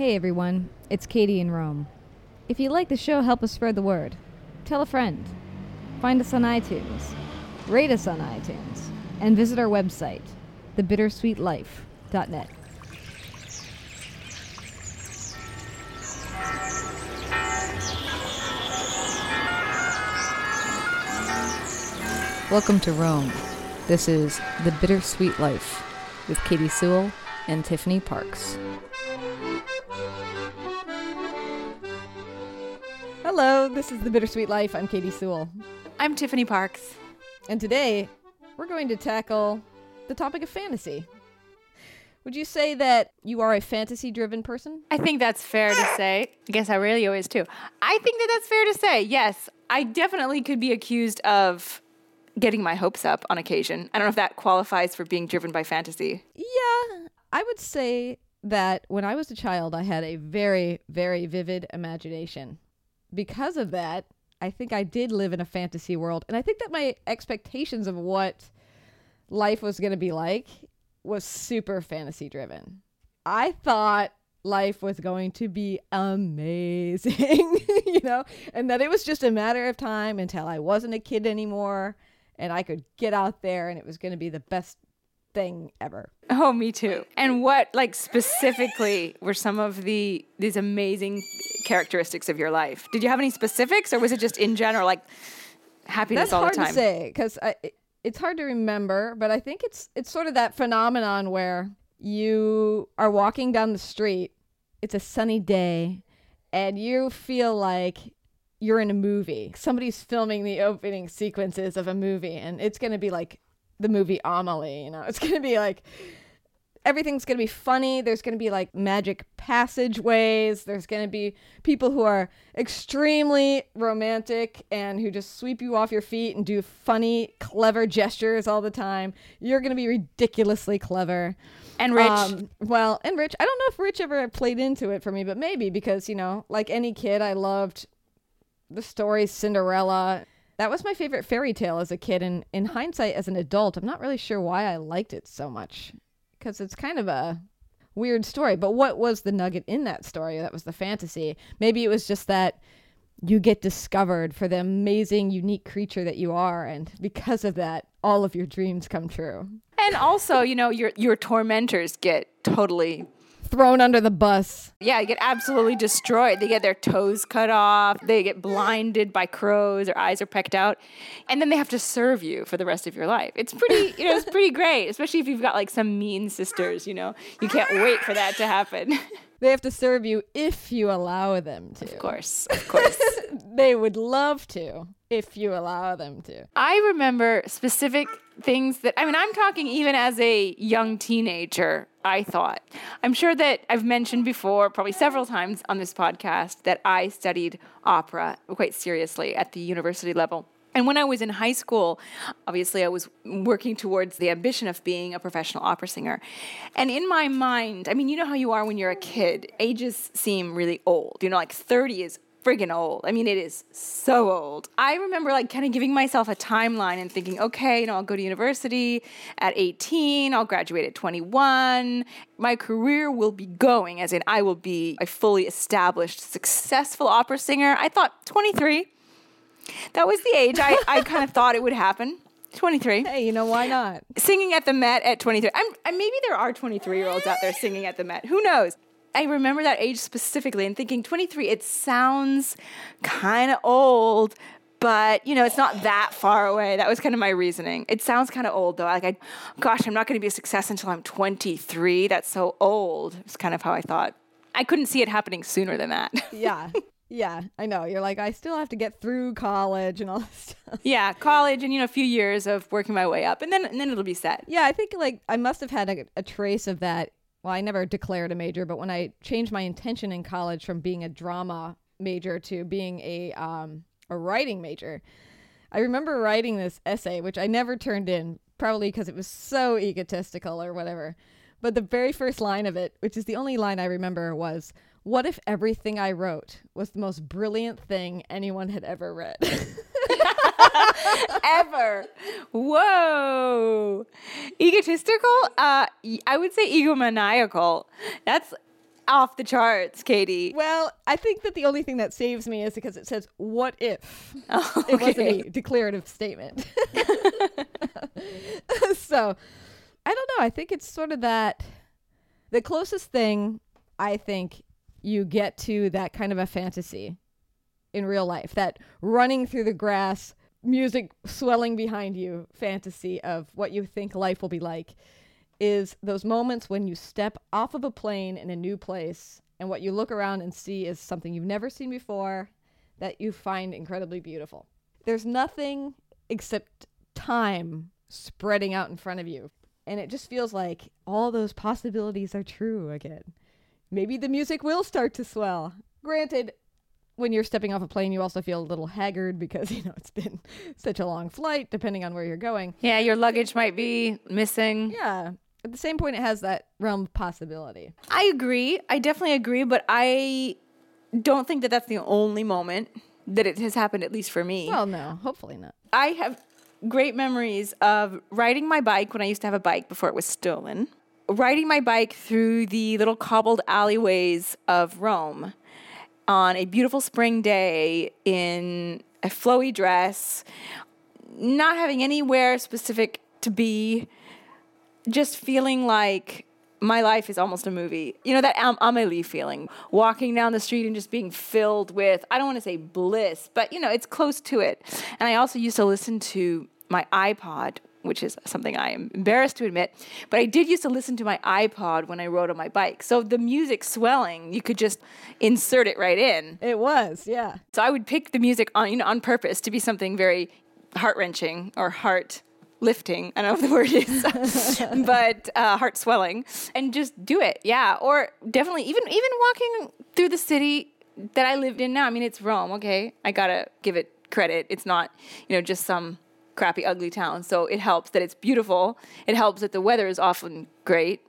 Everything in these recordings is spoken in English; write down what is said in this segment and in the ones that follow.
Hey everyone, it's Katy in Rome. If you like the show, help us spread the word. Tell a friend. Find us on iTunes. Rate us on iTunes. And visit our website, thebittersweetlife.net. Welcome to Rome. This is The Bittersweet Life with Katy Sewall and Tiffany Parks. Hello, this is The Bittersweet Life. I'm Katy Sewall. I'm Tiffany Parks. And today, we're going to tackle the topic of fantasy. Would you say that you are a fantasy driven person? I think that's fair to say. I guess I really always too. I think that that's fair to say. Yes, I definitely could be accused of getting my hopes up on occasion. I don't know if that qualifies for being driven by fantasy. Yeah, I would say that when I was a child, I had a very, very vivid imagination. Because of that, I think I did live in a fantasy world. And I think that my expectations of what life was going to be like was super fantasy driven. I thought life was going to be amazing, you know, and that it was just a matter of time until I wasn't a kid anymore and I could get out there and it was going to be the best thing ever. Oh, me too. And what like specifically were some of the these amazing characteristics of your life? Did you have any specifics or was it just in general like happiness That's all the time? That's hard to say cuz it's hard to remember, but I think it's it's sort of that phenomenon where you are walking down the street, it's a sunny day, and you feel like you're in a movie. Somebody's filming the opening sequences of a movie, and it's going to be like the movie Amelie, you know? It's going to be like everything's going to be funny. There's going to be like magic passageways. There's going to be people who are extremely romantic and who just sweep you off your feet and do funny, clever gestures all the time. You're going to be ridiculously clever. And rich. Um, well, and Rich, I don't know if Rich ever played into it for me, but maybe because, you know, like any kid, I loved the story Cinderella. That was my favorite fairy tale as a kid. And in hindsight, as an adult, I'm not really sure why I liked it so much because it's kind of a weird story. But what was the nugget in that story? That was the fantasy. Maybe it was just that you get discovered for the amazing, unique creature that you are. And because of that, all of your dreams come true. And also, you know, your your tormentors get totally thrown under the bus. Yeah, they get absolutely destroyed. They get their toes cut off. They get blinded by crows. Their eyes are pecked out, and then they have to serve you for the rest of your life. It's pretty, you know, it's pretty great, especially if you've got like some mean sisters. You know, you can't wait for that to happen. They have to serve you if you allow them to. Of course, of course. they would love to if you allow them to. I remember specific things that, I mean, I'm talking even as a young teenager, I thought. I'm sure that I've mentioned before, probably several times on this podcast, that I studied opera quite seriously at the university level. And when I was in high school, obviously I was working towards the ambition of being a professional opera singer. And in my mind, I mean, you know how you are when you're a kid, ages seem really old. You know, like 30 is friggin' old. I mean, it is so old. I remember like kind of giving myself a timeline and thinking, okay, you know, I'll go to university at 18, I'll graduate at 21. My career will be going, as in I will be a fully established, successful opera singer. I thought 23. That was the age I, I kind of thought it would happen. 23. Hey, you know, why not? Singing at the Met at 23. I'm, I, maybe there are 23 year olds out there singing at the Met. Who knows? I remember that age specifically and thinking 23, it sounds kind of old, but you know, it's not that far away. That was kind of my reasoning. It sounds kind of old though. Like, I, gosh, I'm not going to be a success until I'm 23. That's so old. It's kind of how I thought. I couldn't see it happening sooner than that. yeah. Yeah, I know. You're like, I still have to get through college and all this stuff. Yeah, college and you know a few years of working my way up, and then and then it'll be set. Yeah, I think like I must have had a, a trace of that. Well, I never declared a major, but when I changed my intention in college from being a drama major to being a um, a writing major, I remember writing this essay, which I never turned in, probably because it was so egotistical or whatever. But the very first line of it, which is the only line I remember, was what if everything I wrote was the most brilliant thing anyone had ever read? ever. Whoa. Egotistical? Uh, I would say egomaniacal. That's off the charts, Katy. Well, I think that the only thing that saves me is because it says "What if." Oh, It wasn't a declarative statement. so, I don't know. I think it's sort of that the closest thing I think you get to that kind of a fantasy in real life, that running through the grass, music swelling behind you fantasy of what you think life will be like is those moments when you step off of a plane in a new place and what you look around and see is something you've never seen before that you find incredibly beautiful. There's nothing except time spreading out in front of you. And it just feels like all those possibilities are true again. Maybe the music will start to swell. Granted, when you're stepping off a plane, you also feel a little haggard because, you know, it's been such a long flight, depending on where you're going. Yeah, your luggage might be missing. Yeah. At the same point, it has that realm of possibility. I agree. I definitely agree, but I don't think that that's the only moment that it has happened, at least for me. Well, no, hopefully not. I have great memories of riding my bike when I used to have a bike before it was stolen. Riding my bike through the little cobbled alleyways of Rome on a beautiful spring day in a flowy dress, not having anywhere specific to be, just feeling like my life is almost a movie. You know that Am- Amelie feeling, walking down the street and just being filled with I don't want to say bliss, but you know it's close to it. And I also used to listen to my iPod, which is something I am embarrassed to admit, but I did used to listen to my iPod when I rode on my bike. So the music swelling, you could just insert it right in. It was, yeah. So I would pick the music on you know on purpose to be something very heart wrenching or heart lifting. I don't know what the word is, but uh, heart swelling, and just do it. Yeah, or definitely even even walking through the city that I lived in now. I mean, it's Rome. Okay, I gotta give it credit. It's not you know just some crappy ugly town. So it helps that it's beautiful. It helps that the weather is often great.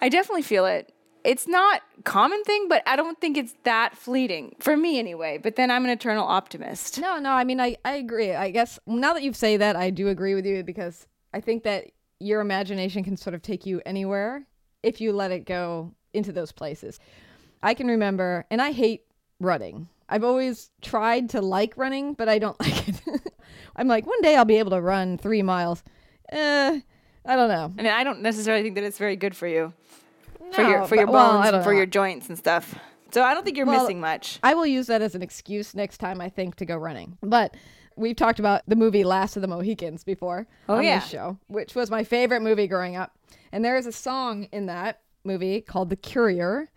I definitely feel it. It's not common thing, but I don't think it's that fleeting for me anyway. But then I'm an eternal optimist. No, no, I mean, I, I agree. I guess now that you say that, I do agree with you because I think that your imagination can sort of take you anywhere if you let it go into those places. I can remember, and I hate running. I've always tried to like running, but I don't like it. I'm like, one day I'll be able to run three miles. Eh, I don't know. I mean, I don't necessarily think that it's very good for you, for your for your but- well, bones and for know. your joints and stuff. So I don't think you're Well, missing much. I will use that as an excuse next time I think to go running. But we've talked about the movie Last of the Mohicans before Oh, on yeah. this show, which was my favorite movie growing up. And there is a song in that movie called The Courier,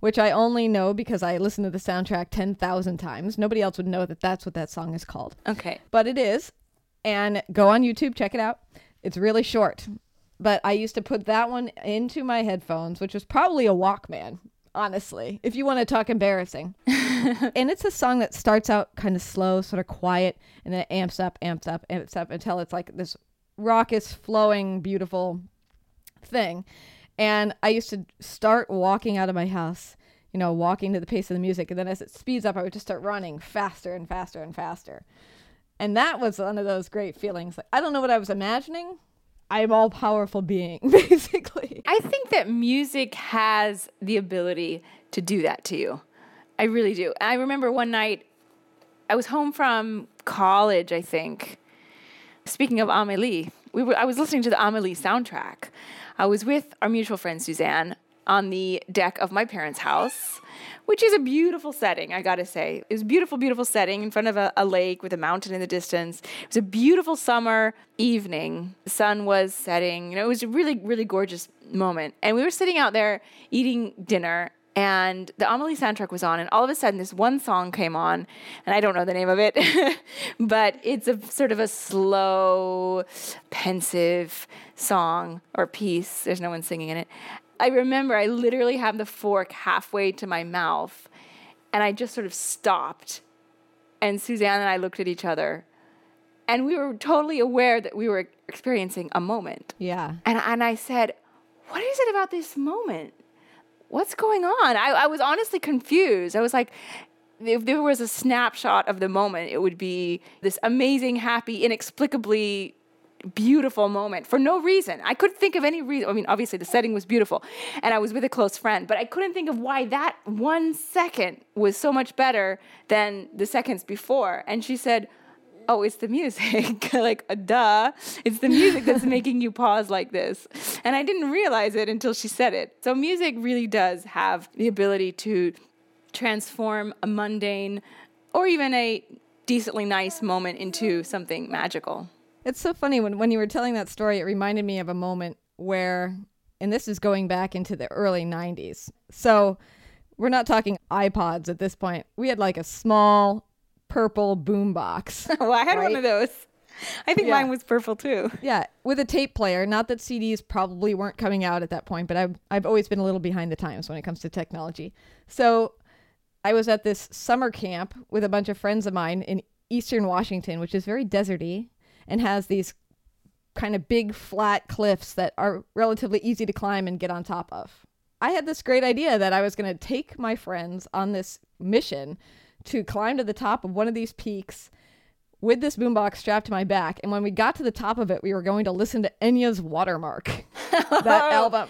which I only know because I listened to the soundtrack 10,000 times. Nobody else would know that that's what that song is called. Okay. But it is. And go on YouTube, check it out. It's really short. But I used to put that one into my headphones, which was probably a Walkman, honestly, if you want to talk embarrassing. and it's a song that starts out kind of slow, sort of quiet, and then it amps up, amps up, amps up until it's like this raucous, flowing, beautiful thing. And I used to start walking out of my house, you know, walking to the pace of the music. And then as it speeds up, I would just start running faster and faster and faster. And that was one of those great feelings. Like, I don't know what I was imagining. I'm all powerful being, basically. I think that music has the ability to do that to you. I really do. I remember one night I was home from college, I think. Speaking of Amelie, we were I was listening to the Amelie soundtrack. I was with our mutual friend Suzanne on the deck of my parents' house, which is a beautiful setting, I gotta say. It was a beautiful, beautiful setting in front of a, a lake with a mountain in the distance. It was a beautiful summer evening. The sun was setting. You know, it was a really, really gorgeous moment. And we were sitting out there eating dinner and the Amelie soundtrack was on, and all of a sudden, this one song came on, and I don't know the name of it, but it's a sort of a slow, pensive song or piece. There's no one singing in it. I remember I literally had the fork halfway to my mouth, and I just sort of stopped, and Suzanne and I looked at each other, and we were totally aware that we were experiencing a moment. Yeah. And, and I said, What is it about this moment? What's going on? I, I was honestly confused. I was like, if there was a snapshot of the moment, it would be this amazing, happy, inexplicably beautiful moment for no reason. I couldn't think of any reason. I mean, obviously the setting was beautiful and I was with a close friend, but I couldn't think of why that one second was so much better than the seconds before. And she said, Oh, it's the music. like, uh, duh. It's the music that's making you pause like this. And I didn't realize it until she said it. So, music really does have the ability to transform a mundane or even a decently nice moment into something magical. It's so funny when, when you were telling that story, it reminded me of a moment where, and this is going back into the early 90s. So we're not talking iPods at this point. We had like a small purple boombox. well, I had right? one of those. I think Yeah. mine was purple too. Yeah, with a tape player. Not that CDs probably weren't coming out at that point, but I've, I've always been a little behind the times when it comes to technology. So I was at this summer camp with a bunch of friends of mine in eastern Washington, which is very deserty and has these kind of big flat cliffs that are relatively easy to climb and get on top of. I had this great idea that I was going to take my friends on this mission to climb to the top of one of these peaks with this boombox strapped to my back. And when we got to the top of it, we were going to listen to Enya's Watermark, that album.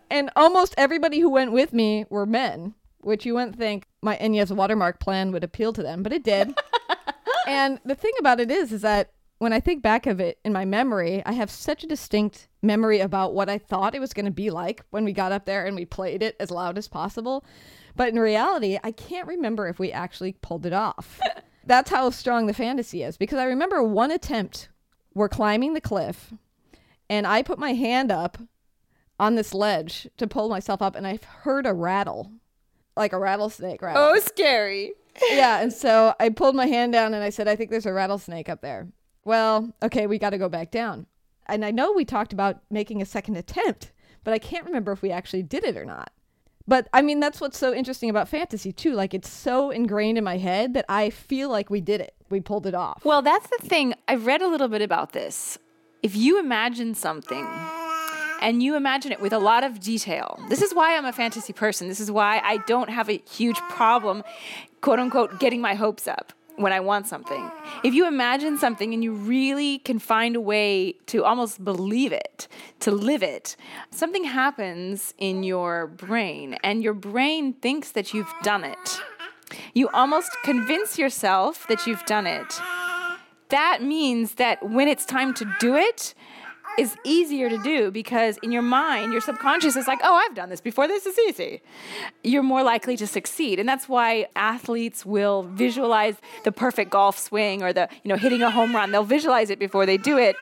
and almost everybody who went with me were men, which you wouldn't think my Enya's Watermark plan would appeal to them, but it did. and the thing about it is, is that when I think back of it in my memory, I have such a distinct memory about what I thought it was going to be like when we got up there and we played it as loud as possible. But in reality, I can't remember if we actually pulled it off. That's how strong the fantasy is because I remember one attempt. We're climbing the cliff, and I put my hand up on this ledge to pull myself up, and I heard a rattle, like a rattlesnake rattle. Oh, scary. yeah, and so I pulled my hand down and I said, I think there's a rattlesnake up there. Well, okay, we got to go back down. And I know we talked about making a second attempt, but I can't remember if we actually did it or not. But I mean, that's what's so interesting about fantasy, too. Like, it's so ingrained in my head that I feel like we did it. We pulled it off. Well, that's the thing. I've read a little bit about this. If you imagine something and you imagine it with a lot of detail, this is why I'm a fantasy person. This is why I don't have a huge problem, quote unquote, getting my hopes up when I want something. If you imagine something and you really can find a way to almost believe it, to live it, something happens in your brain, and your brain thinks that you've done it. You almost convince yourself that you've done it. That means that when it's time to do it, is easier to do because in your mind, your subconscious is like, oh, I've done this before, this is easy. You're more likely to succeed. And that's why athletes will visualize the perfect golf swing or the, you know, hitting a home run. They'll visualize it before they do it.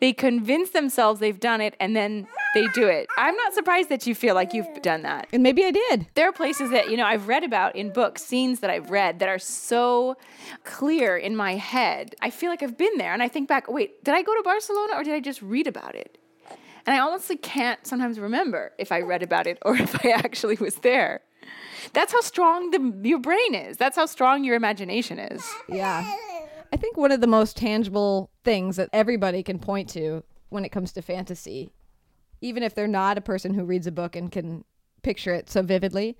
They convince themselves they've done it and then they do it. I'm not surprised that you feel like you've done that. and maybe I did. There are places that, you know, I've read about in books, scenes that I've read that are so clear in my head. I feel like I've been there and I think back, wait, did I go to Barcelona or did I just read about it? And I honestly can't sometimes remember if I read about it or if I actually was there. That's how strong the, your brain is. That's how strong your imagination is. Yeah. I think one of the most tangible things that everybody can point to when it comes to fantasy, even if they're not a person who reads a book and can picture it so vividly,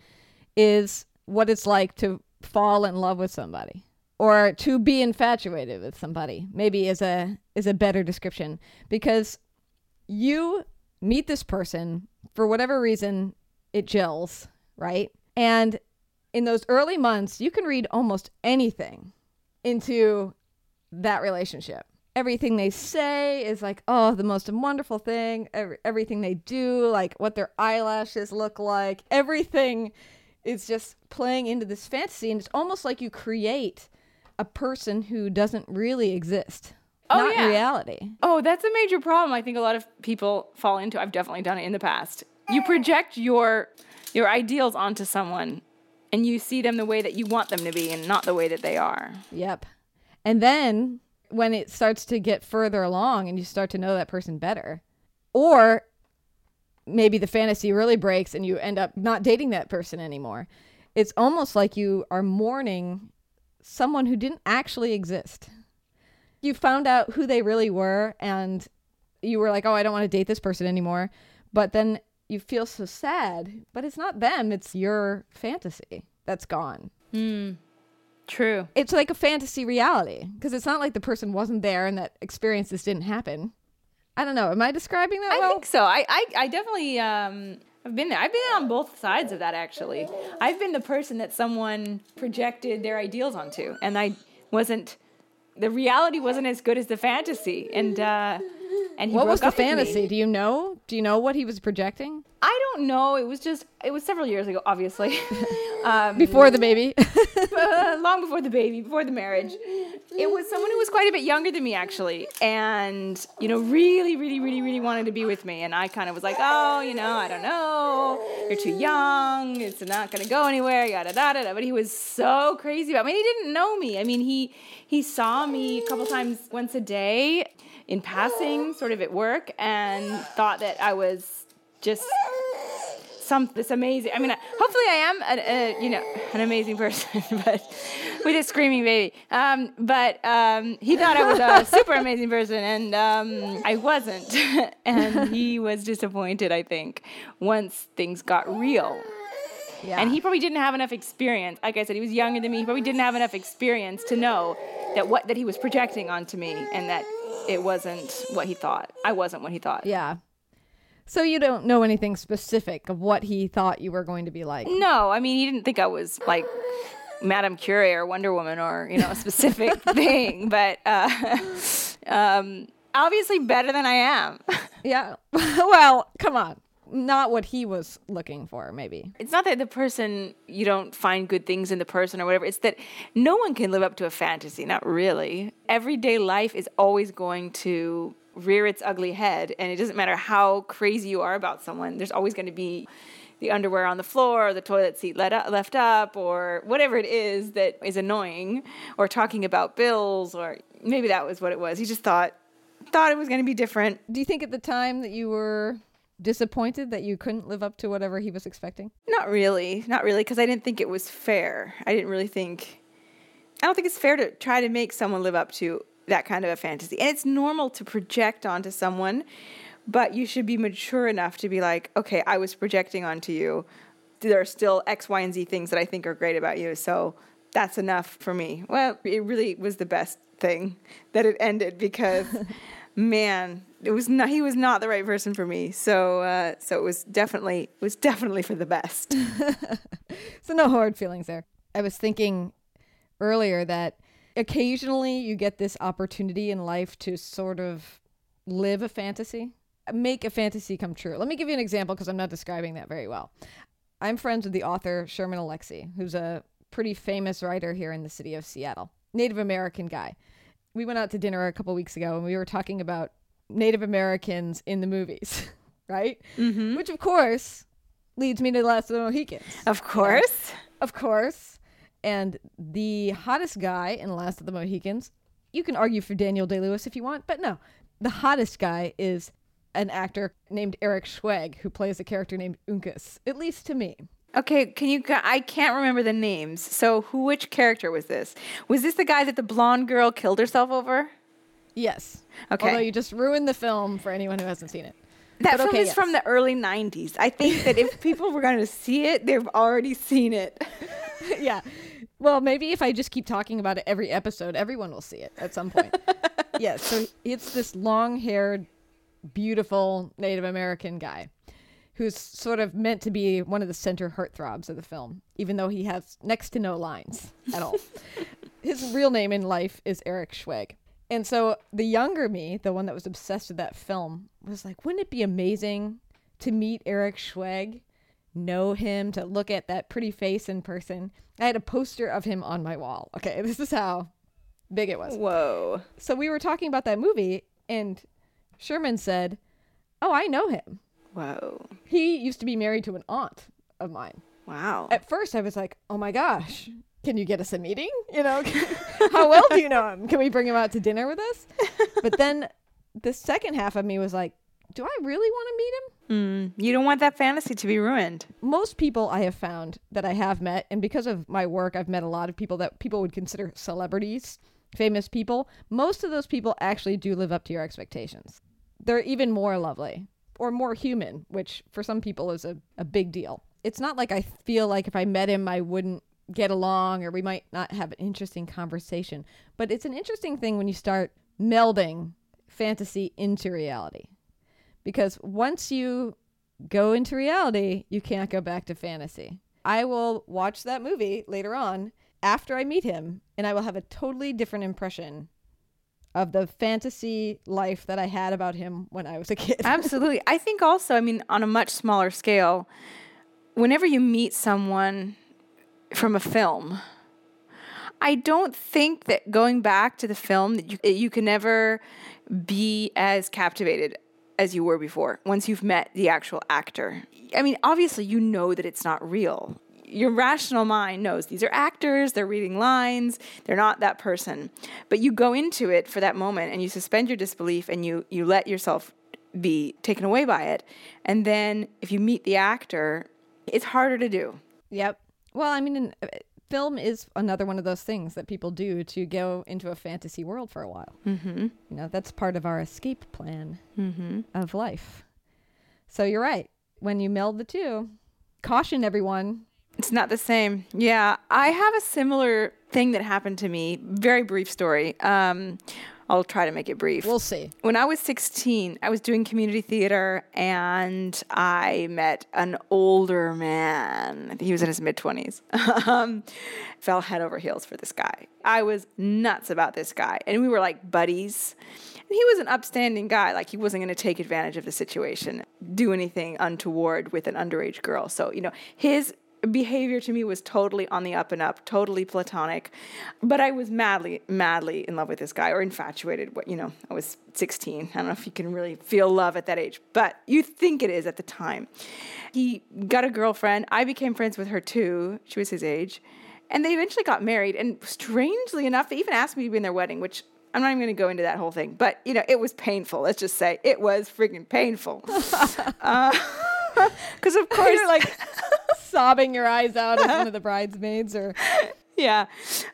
is what it's like to fall in love with somebody or to be infatuated with somebody. Maybe is a is a better description because you meet this person for whatever reason it gels, right? And in those early months, you can read almost anything into that relationship. Everything they say is like, oh, the most wonderful thing. Every, everything they do, like what their eyelashes look like, everything is just playing into this fantasy. And it's almost like you create a person who doesn't really exist, Oh, not yeah. reality. Oh, that's a major problem. I think a lot of people fall into. I've definitely done it in the past. You project your your ideals onto someone and you see them the way that you want them to be and not the way that they are. Yep. And then when it starts to get further along and you start to know that person better, or maybe the fantasy really breaks and you end up not dating that person anymore, it's almost like you are mourning someone who didn't actually exist. You found out who they really were and you were like, oh, I don't want to date this person anymore. But then you feel so sad, but it's not them, it's your fantasy that's gone. True. It's like a fantasy reality because it's not like the person wasn't there and that experiences didn't happen. I don't know. Am I describing that well? I well? think so. I, I, I definitely um I've been there. I've been on both sides of that actually. I've been the person that someone projected their ideals onto and I wasn't the reality wasn't as good as the fantasy. And uh and he what broke was the up with me. fantasy? Do you know? Do you know what he was projecting I don't know. It was just it was several years ago, obviously. um, before the baby? uh, long before the baby, before the marriage. It was someone who was quite a bit younger than me, actually, and you know, really, really, really, really wanted to be with me. And I kind of was like, oh, you know, I don't know, you're too young, it's not gonna go anywhere, yada yada. yada. But he was so crazy about me. He didn't know me. I mean, he he saw me a couple times once a day in passing, sort of at work, and thought that I was just some this amazing. I mean, hopefully I am a, a you know an amazing person, but with a screaming baby. Um, but um, he thought I was a super amazing person, and um, I wasn't. and he was disappointed. I think once things got real. yeah. And he probably didn't have enough experience. Like I said, he was younger than me. He probably didn't have enough experience to know that what that he was projecting onto me, and that it wasn't what he thought. I wasn't what he thought. yeah. So you don't know anything specific of what he thought you were going to be like. No, I mean, he didn't think I was like Madame Curie or Wonder Woman or, you know, a specific thing, but uh, um, obviously better than I am. Yeah. well, come on. Not what he was looking for, maybe. It's not that the person, you don't find good things in the person or whatever. It's that no one can live up to a fantasy. Not really. Everyday life is always going to rear its ugly head, and it doesn't matter how crazy you are about someone, there's always going to be the underwear on the floor, or the toilet seat let up, left up, or whatever it is that is annoying, or talking about bills, or maybe that was what it was. He just thought thought it was going to be different. Do you think at the time that you were disappointed that you couldn't live up to whatever he was expecting? Not really, not really, because I didn't think it was fair. I didn't really think. I don't think it's fair to try to make someone live up to that kind of a fantasy. And it's normal to project onto someone, but you should be mature enough to be like, okay, I was projecting onto you. There are still X, Y, and Z things that I think are great about you. So that's enough for me. Well, it really was the best thing that it ended because, man, it was not. He was not the right person for me. So, uh, so it was definitely it was definitely for the best. So no hard feelings there. I was thinking earlier that occasionally you get this opportunity in life to sort of live a fantasy, make a fantasy come true. Let me give you an example because I'm not describing that very well. I'm friends with the author Sherman Alexie, who's a pretty famous writer here in the city of Seattle, Native American guy. We went out to dinner a couple weeks ago and we were talking about Native Americans in the movies, right? Mm-hmm. Which, of course, leads me to the Last of the Mohicans. of course. Of course. And the hottest guy in Last of the Mohicans, you can argue for Daniel Day Lewis if you want, but no. The hottest guy is an actor named Eric Schweig, who plays a character named Uncas, at least to me. Okay, can you? I can't remember the names. So, who? Which character was this? Was this the guy that the blonde girl killed herself over? Yes. Okay. Although you just ruined the film for anyone who hasn't seen it. That But film okay, is yes. from the early '90s. I think that if people were going to see it, they've already seen it. yeah. Well, maybe if I just keep talking about it every episode, everyone will see it at some point. yeah. So it's this long haired, beautiful Native American guy who's sort of meant to be one of the center heartthrobs of the film, even though he has next to no lines at all. His real name in life is Eric Schweig. And so the younger me, the one that was obsessed with that film, was like, wouldn't it be amazing to meet Eric Schweig, know him, to look at that pretty face in person? I had a poster of him on my wall. Okay, this is how big it was. Whoa. So we were talking about that movie, and Sherman said, Oh, I know him. Whoa. He used to be married to an aunt of mine. Wow. At first, I was like, Oh my gosh, can you get us a meeting? You know, how well do you know him? Can we bring him out to dinner with us? But then the second half of me was like, Do I really want to meet him? Mm, you don't want that fantasy to be ruined. most people I have found that I have met, and because of my work, I've met a lot of people that people would consider celebrities, famous people. Most of those people actually do live up to your expectations. They're even more lovely or more human, which for some people is a, a big deal. It's not like I feel like if I met him, I wouldn't get along or we might not have an interesting conversation. But it's an interesting thing when you start melding fantasy into reality. Because once you go into reality, you can't go back to fantasy. I will watch that movie later on after I meet him, and I will have a totally different impression of the fantasy life that I had about him when I was a kid. Absolutely. I think also, I mean, on a much smaller scale, whenever you meet someone from a film, I don't think that going back to the film that you you can never be as captivated as you were before once you've met the actual actor. I mean, obviously you know that it's not real. Your rational mind knows these are actors, they're reading lines, they're not that person. But you go into it for that moment and you suspend your disbelief and you you let yourself be taken away by it. And then if you meet the actor, it's harder to do. Yep. Well, I mean, uh, film is another one of those things that people do to go into a fantasy world for a while. Mm-hmm. You know, that's part of our escape plan Mm-hmm. of life. So you're right. When you meld the two, caution everyone. It's not the same. Yeah, I have a similar thing that happened to me. Very brief story. Um, I'll try to make it brief. We'll see. when I was 16, I was doing community theater and I met an older man. He was in his mid 20s. um, fell head over heels for this guy. I was nuts about this guy. And we were like buddies. And he was an upstanding guy. Like he wasn't going to take advantage of the situation, do anything untoward with an underage girl. So, you know, his behavior to me was totally on the up and up, totally platonic. But I was madly, madly in love with this guy or infatuated. What you know, I was 16. I don't know if you can really feel love at that age, but you think it is at the time. He got a girlfriend. I became friends with her too. She was his age. And they eventually got married. And strangely enough, they even asked me to be in their wedding, which I'm not even going to go into that whole thing. But, you know, it was painful. Let's just say it was freaking painful. Uh, because, of course, like sobbing your eyes out as one of the bridesmaids, or yeah.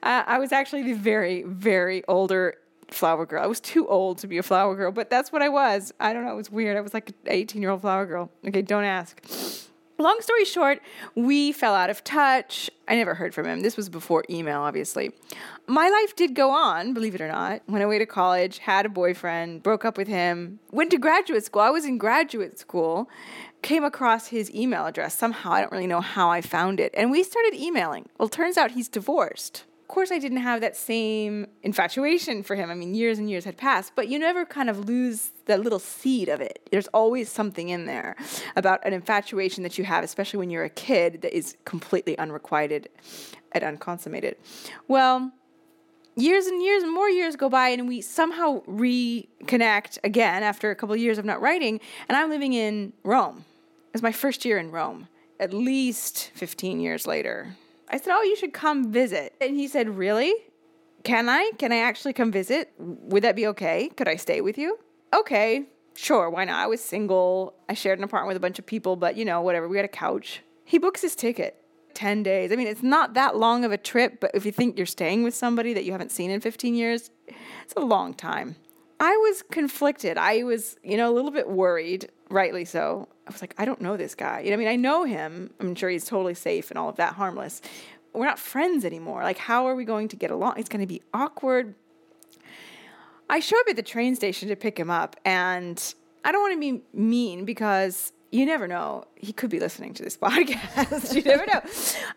Uh, I was actually the very, very older flower girl. I was too old to be a flower girl, but that's what I was. I don't know. It was weird. I was like an 18 year old flower girl. Okay, don't ask. Long story short, we fell out of touch. I never heard from him. This was before email, obviously. My life did go on, believe it or not. Went away to college, had a boyfriend, broke up with him, went to graduate school. I was in graduate school, came across his email address somehow. I don't really know how I found it. And we started emailing. Well, turns out he's divorced. Of course, I didn't have that same infatuation for him. I mean, years and years had passed, but you never kind of lose that little seed of it. There's always something in there about an infatuation that you have, especially when you're a kid, that is completely unrequited and unconsummated. Well, years and years and more years go by and we somehow reconnect again after a couple of years of not writing and i'm living in rome it was my first year in rome at least 15 years later i said oh you should come visit. And he said really? Can i? Can i actually come visit? Would that be okay? Could i stay with you? Okay sure why not? I was single. I shared an apartment with a bunch of people but you know whatever we had a couch. He books his ticket 10 days. I mean, it's not that long of a trip, but if you think you're staying with somebody that you haven't seen in 15 years, it's a long time. I was conflicted. I was, you know, a little bit worried, rightly so. I was like, I don't know this guy. You know, I mean, I know him. I'm sure he's totally safe and all of that, harmless. We're not friends anymore. Like, how are we going to get along? It's going to be awkward. I show up at the train station to pick him up, and I don't want to be mean because you never know. He could be listening to this podcast. you never know.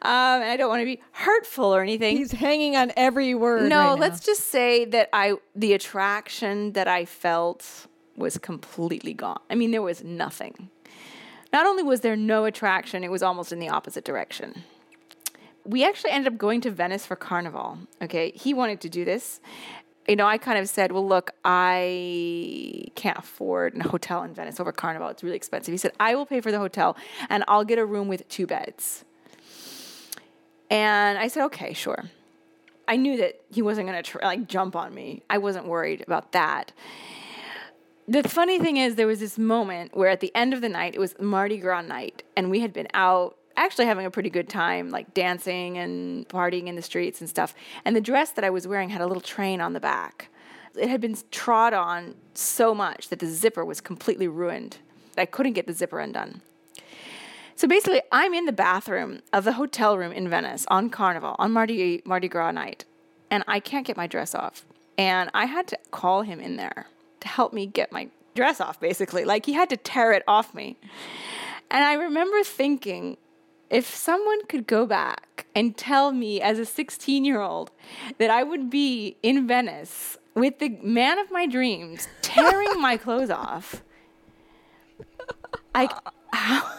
Um, and I don't want to be hurtful or anything. he's hanging on every word. no, right let's just say that I the attraction that I felt was completely gone. I mean, there was nothing. Not only was there no attraction, it was almost in the opposite direction. We actually ended up going to Venice for Carnival. Okay, he wanted to do this. You know, I kind of said, "Well, look, I can't afford a hotel in Venice over Carnival. It's really expensive." He said, "I will pay for the hotel, and I'll get a room with two beds." And I said, "Okay, sure." I knew that he wasn't going to like jump on me. I wasn't worried about that. The funny thing is, there was this moment where at the end of the night, it was Mardi Gras night, and we had been out actually having a pretty good time, like dancing and partying in the streets and stuff. And the dress that I was wearing had a little train on the back. It had been trod on so much that the zipper was completely ruined. I couldn't get the zipper undone. So basically, I'm in the bathroom of the hotel room in Venice on Carnival, on Mardi, Mardi Gras night, and I can't get my dress off. And I had to call him in there to help me get my dress off, basically. Like he had to tear it off me. And I remember thinking, if someone could go back and tell me as a 16 year old that I would be in Venice with the man of my dreams tearing my clothes off, like, how,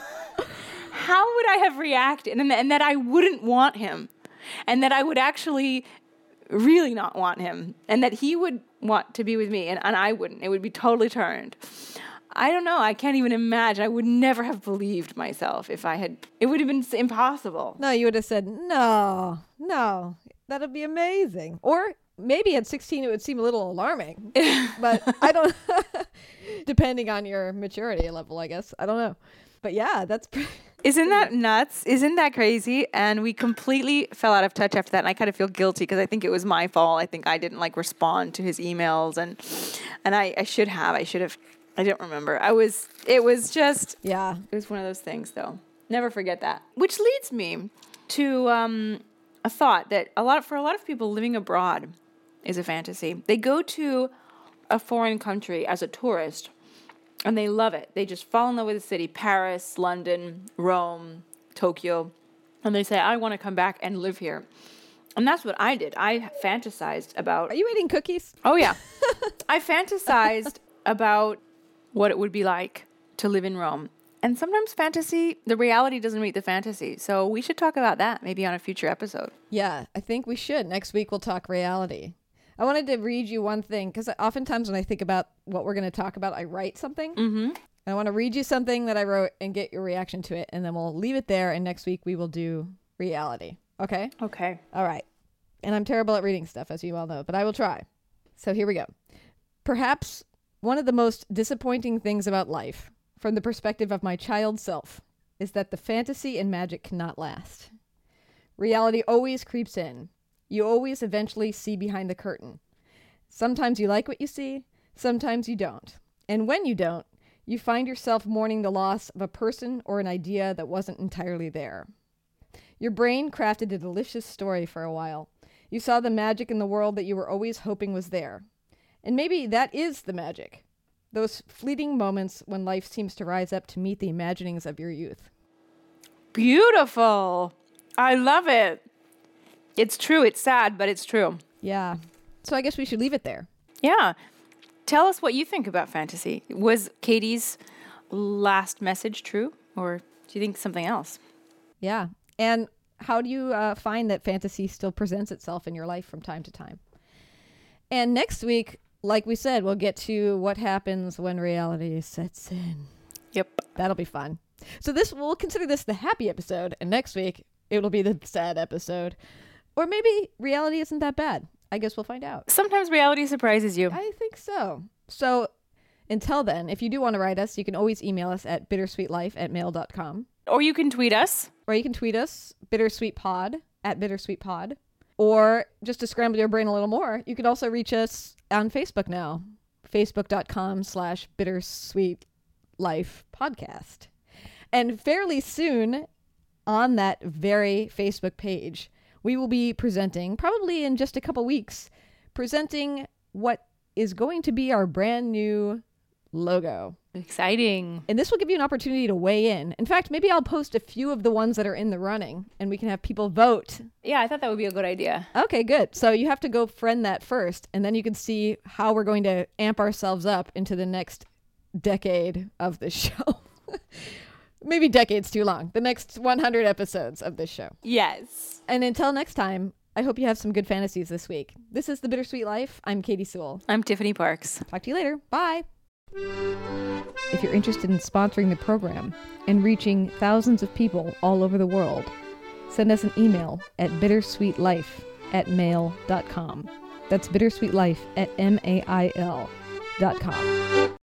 how would I have reacted? And, and that I wouldn't want him, and that I would actually really not want him, and that he would want to be with me, and, and I wouldn't. It would be totally turned. I don't know. I can't even imagine. I would never have believed myself if I had. It would have been impossible. No, you would have said, no, no, that'd be amazing. Or maybe at 16 it would seem a little alarming. but I don't, depending on your maturity level, I guess. I don't know. But yeah, that's pretty. Isn't that nuts? Isn't that crazy? And we completely fell out of touch after that. And I kind of feel guilty because I think it was my fault. I think I didn't like respond to his emails, and and I, I should have. I should have. I don't remember. I was. It was just. Yeah. It was one of those things, though. Never forget that. Which leads me to um, a thought that a lot for a lot of people living abroad is a fantasy. They go to a foreign country as a tourist and they love it. They just fall in love with the city Paris, London, Rome, Tokyo. And they say, I want to come back and live here. And that's what I did. I fantasized about Are you eating cookies? Oh yeah. I fantasized about what it would be like to live in Rome. And sometimes fantasy, the reality doesn't meet the fantasy. So we should talk about that maybe on a future episode. Yeah, I think we should. Next week we'll talk reality. I wanted to read you one thing because oftentimes when I think about what we're going to talk about, I write something. Mm-hmm. I want to read you something that I wrote and get your reaction to it, and then we'll leave it there. And next week we will do reality. Okay. Okay. All right. And I'm terrible at reading stuff, as you all know, but I will try. So here we go. Perhaps one of the most disappointing things about life, from the perspective of my child self, is that the fantasy and magic cannot last. Reality always creeps in. You always eventually see behind the curtain. Sometimes you like what you see, sometimes you don't. And when you don't, you find yourself mourning the loss of a person or an idea that wasn't entirely there. Your brain crafted a delicious story for a while. You saw the magic in the world that you were always hoping was there. And maybe that is the magic. Those fleeting moments when life seems to rise up to meet the imaginings of your youth. Beautiful. I love it. It's true. It's sad, but it's true. Yeah. So I guess we should leave it there. Yeah. Tell us what you think about fantasy. Was Katy's last message true, or do you think something else? Yeah. And how do you uh, find that fantasy still presents itself in your life from time to time? And next week, like we said, we'll get to what happens when reality sets in. Yep. That'll be fun. So this we'll consider this the happy episode, and next week it will be the sad episode. Or maybe reality isn't that bad. I guess we'll find out. Sometimes reality surprises you. I think so. So until then, if you do want to write us, you can always email us at bittersweetlife at mail.com. Or you can tweet us. Or you can tweet us, bittersweetpod at bittersweetpod. Or just to scramble your brain a little more, you can also reach us on Facebook now, facebook.com slash bittersweet life podcast. And fairly soon on that very Facebook page, we will be presenting, probably in just a couple weeks, presenting what is going to be our brand new logo. Exciting. And this will give you an opportunity to weigh in. In fact, maybe I'll post a few of the ones that are in the running and we can have people vote. Yeah, I thought that would be a good idea. Okay, good. So you have to go friend that first, and then you can see how we're going to amp ourselves up into the next decade of the show. Maybe decade's too long. The next 100 episodes of this show. Yes. And until next time, I hope you have some good fantasies this week. This is The Bittersweet Life. I'm Katy Sewall. I'm Tiffany Parks. Talk to you later. Bye. If you're interested in sponsoring the program and reaching thousands of people all over the world, send us an email at bittersweetlife at mail.com. That's bittersweetlife at M-A-I-L dot com.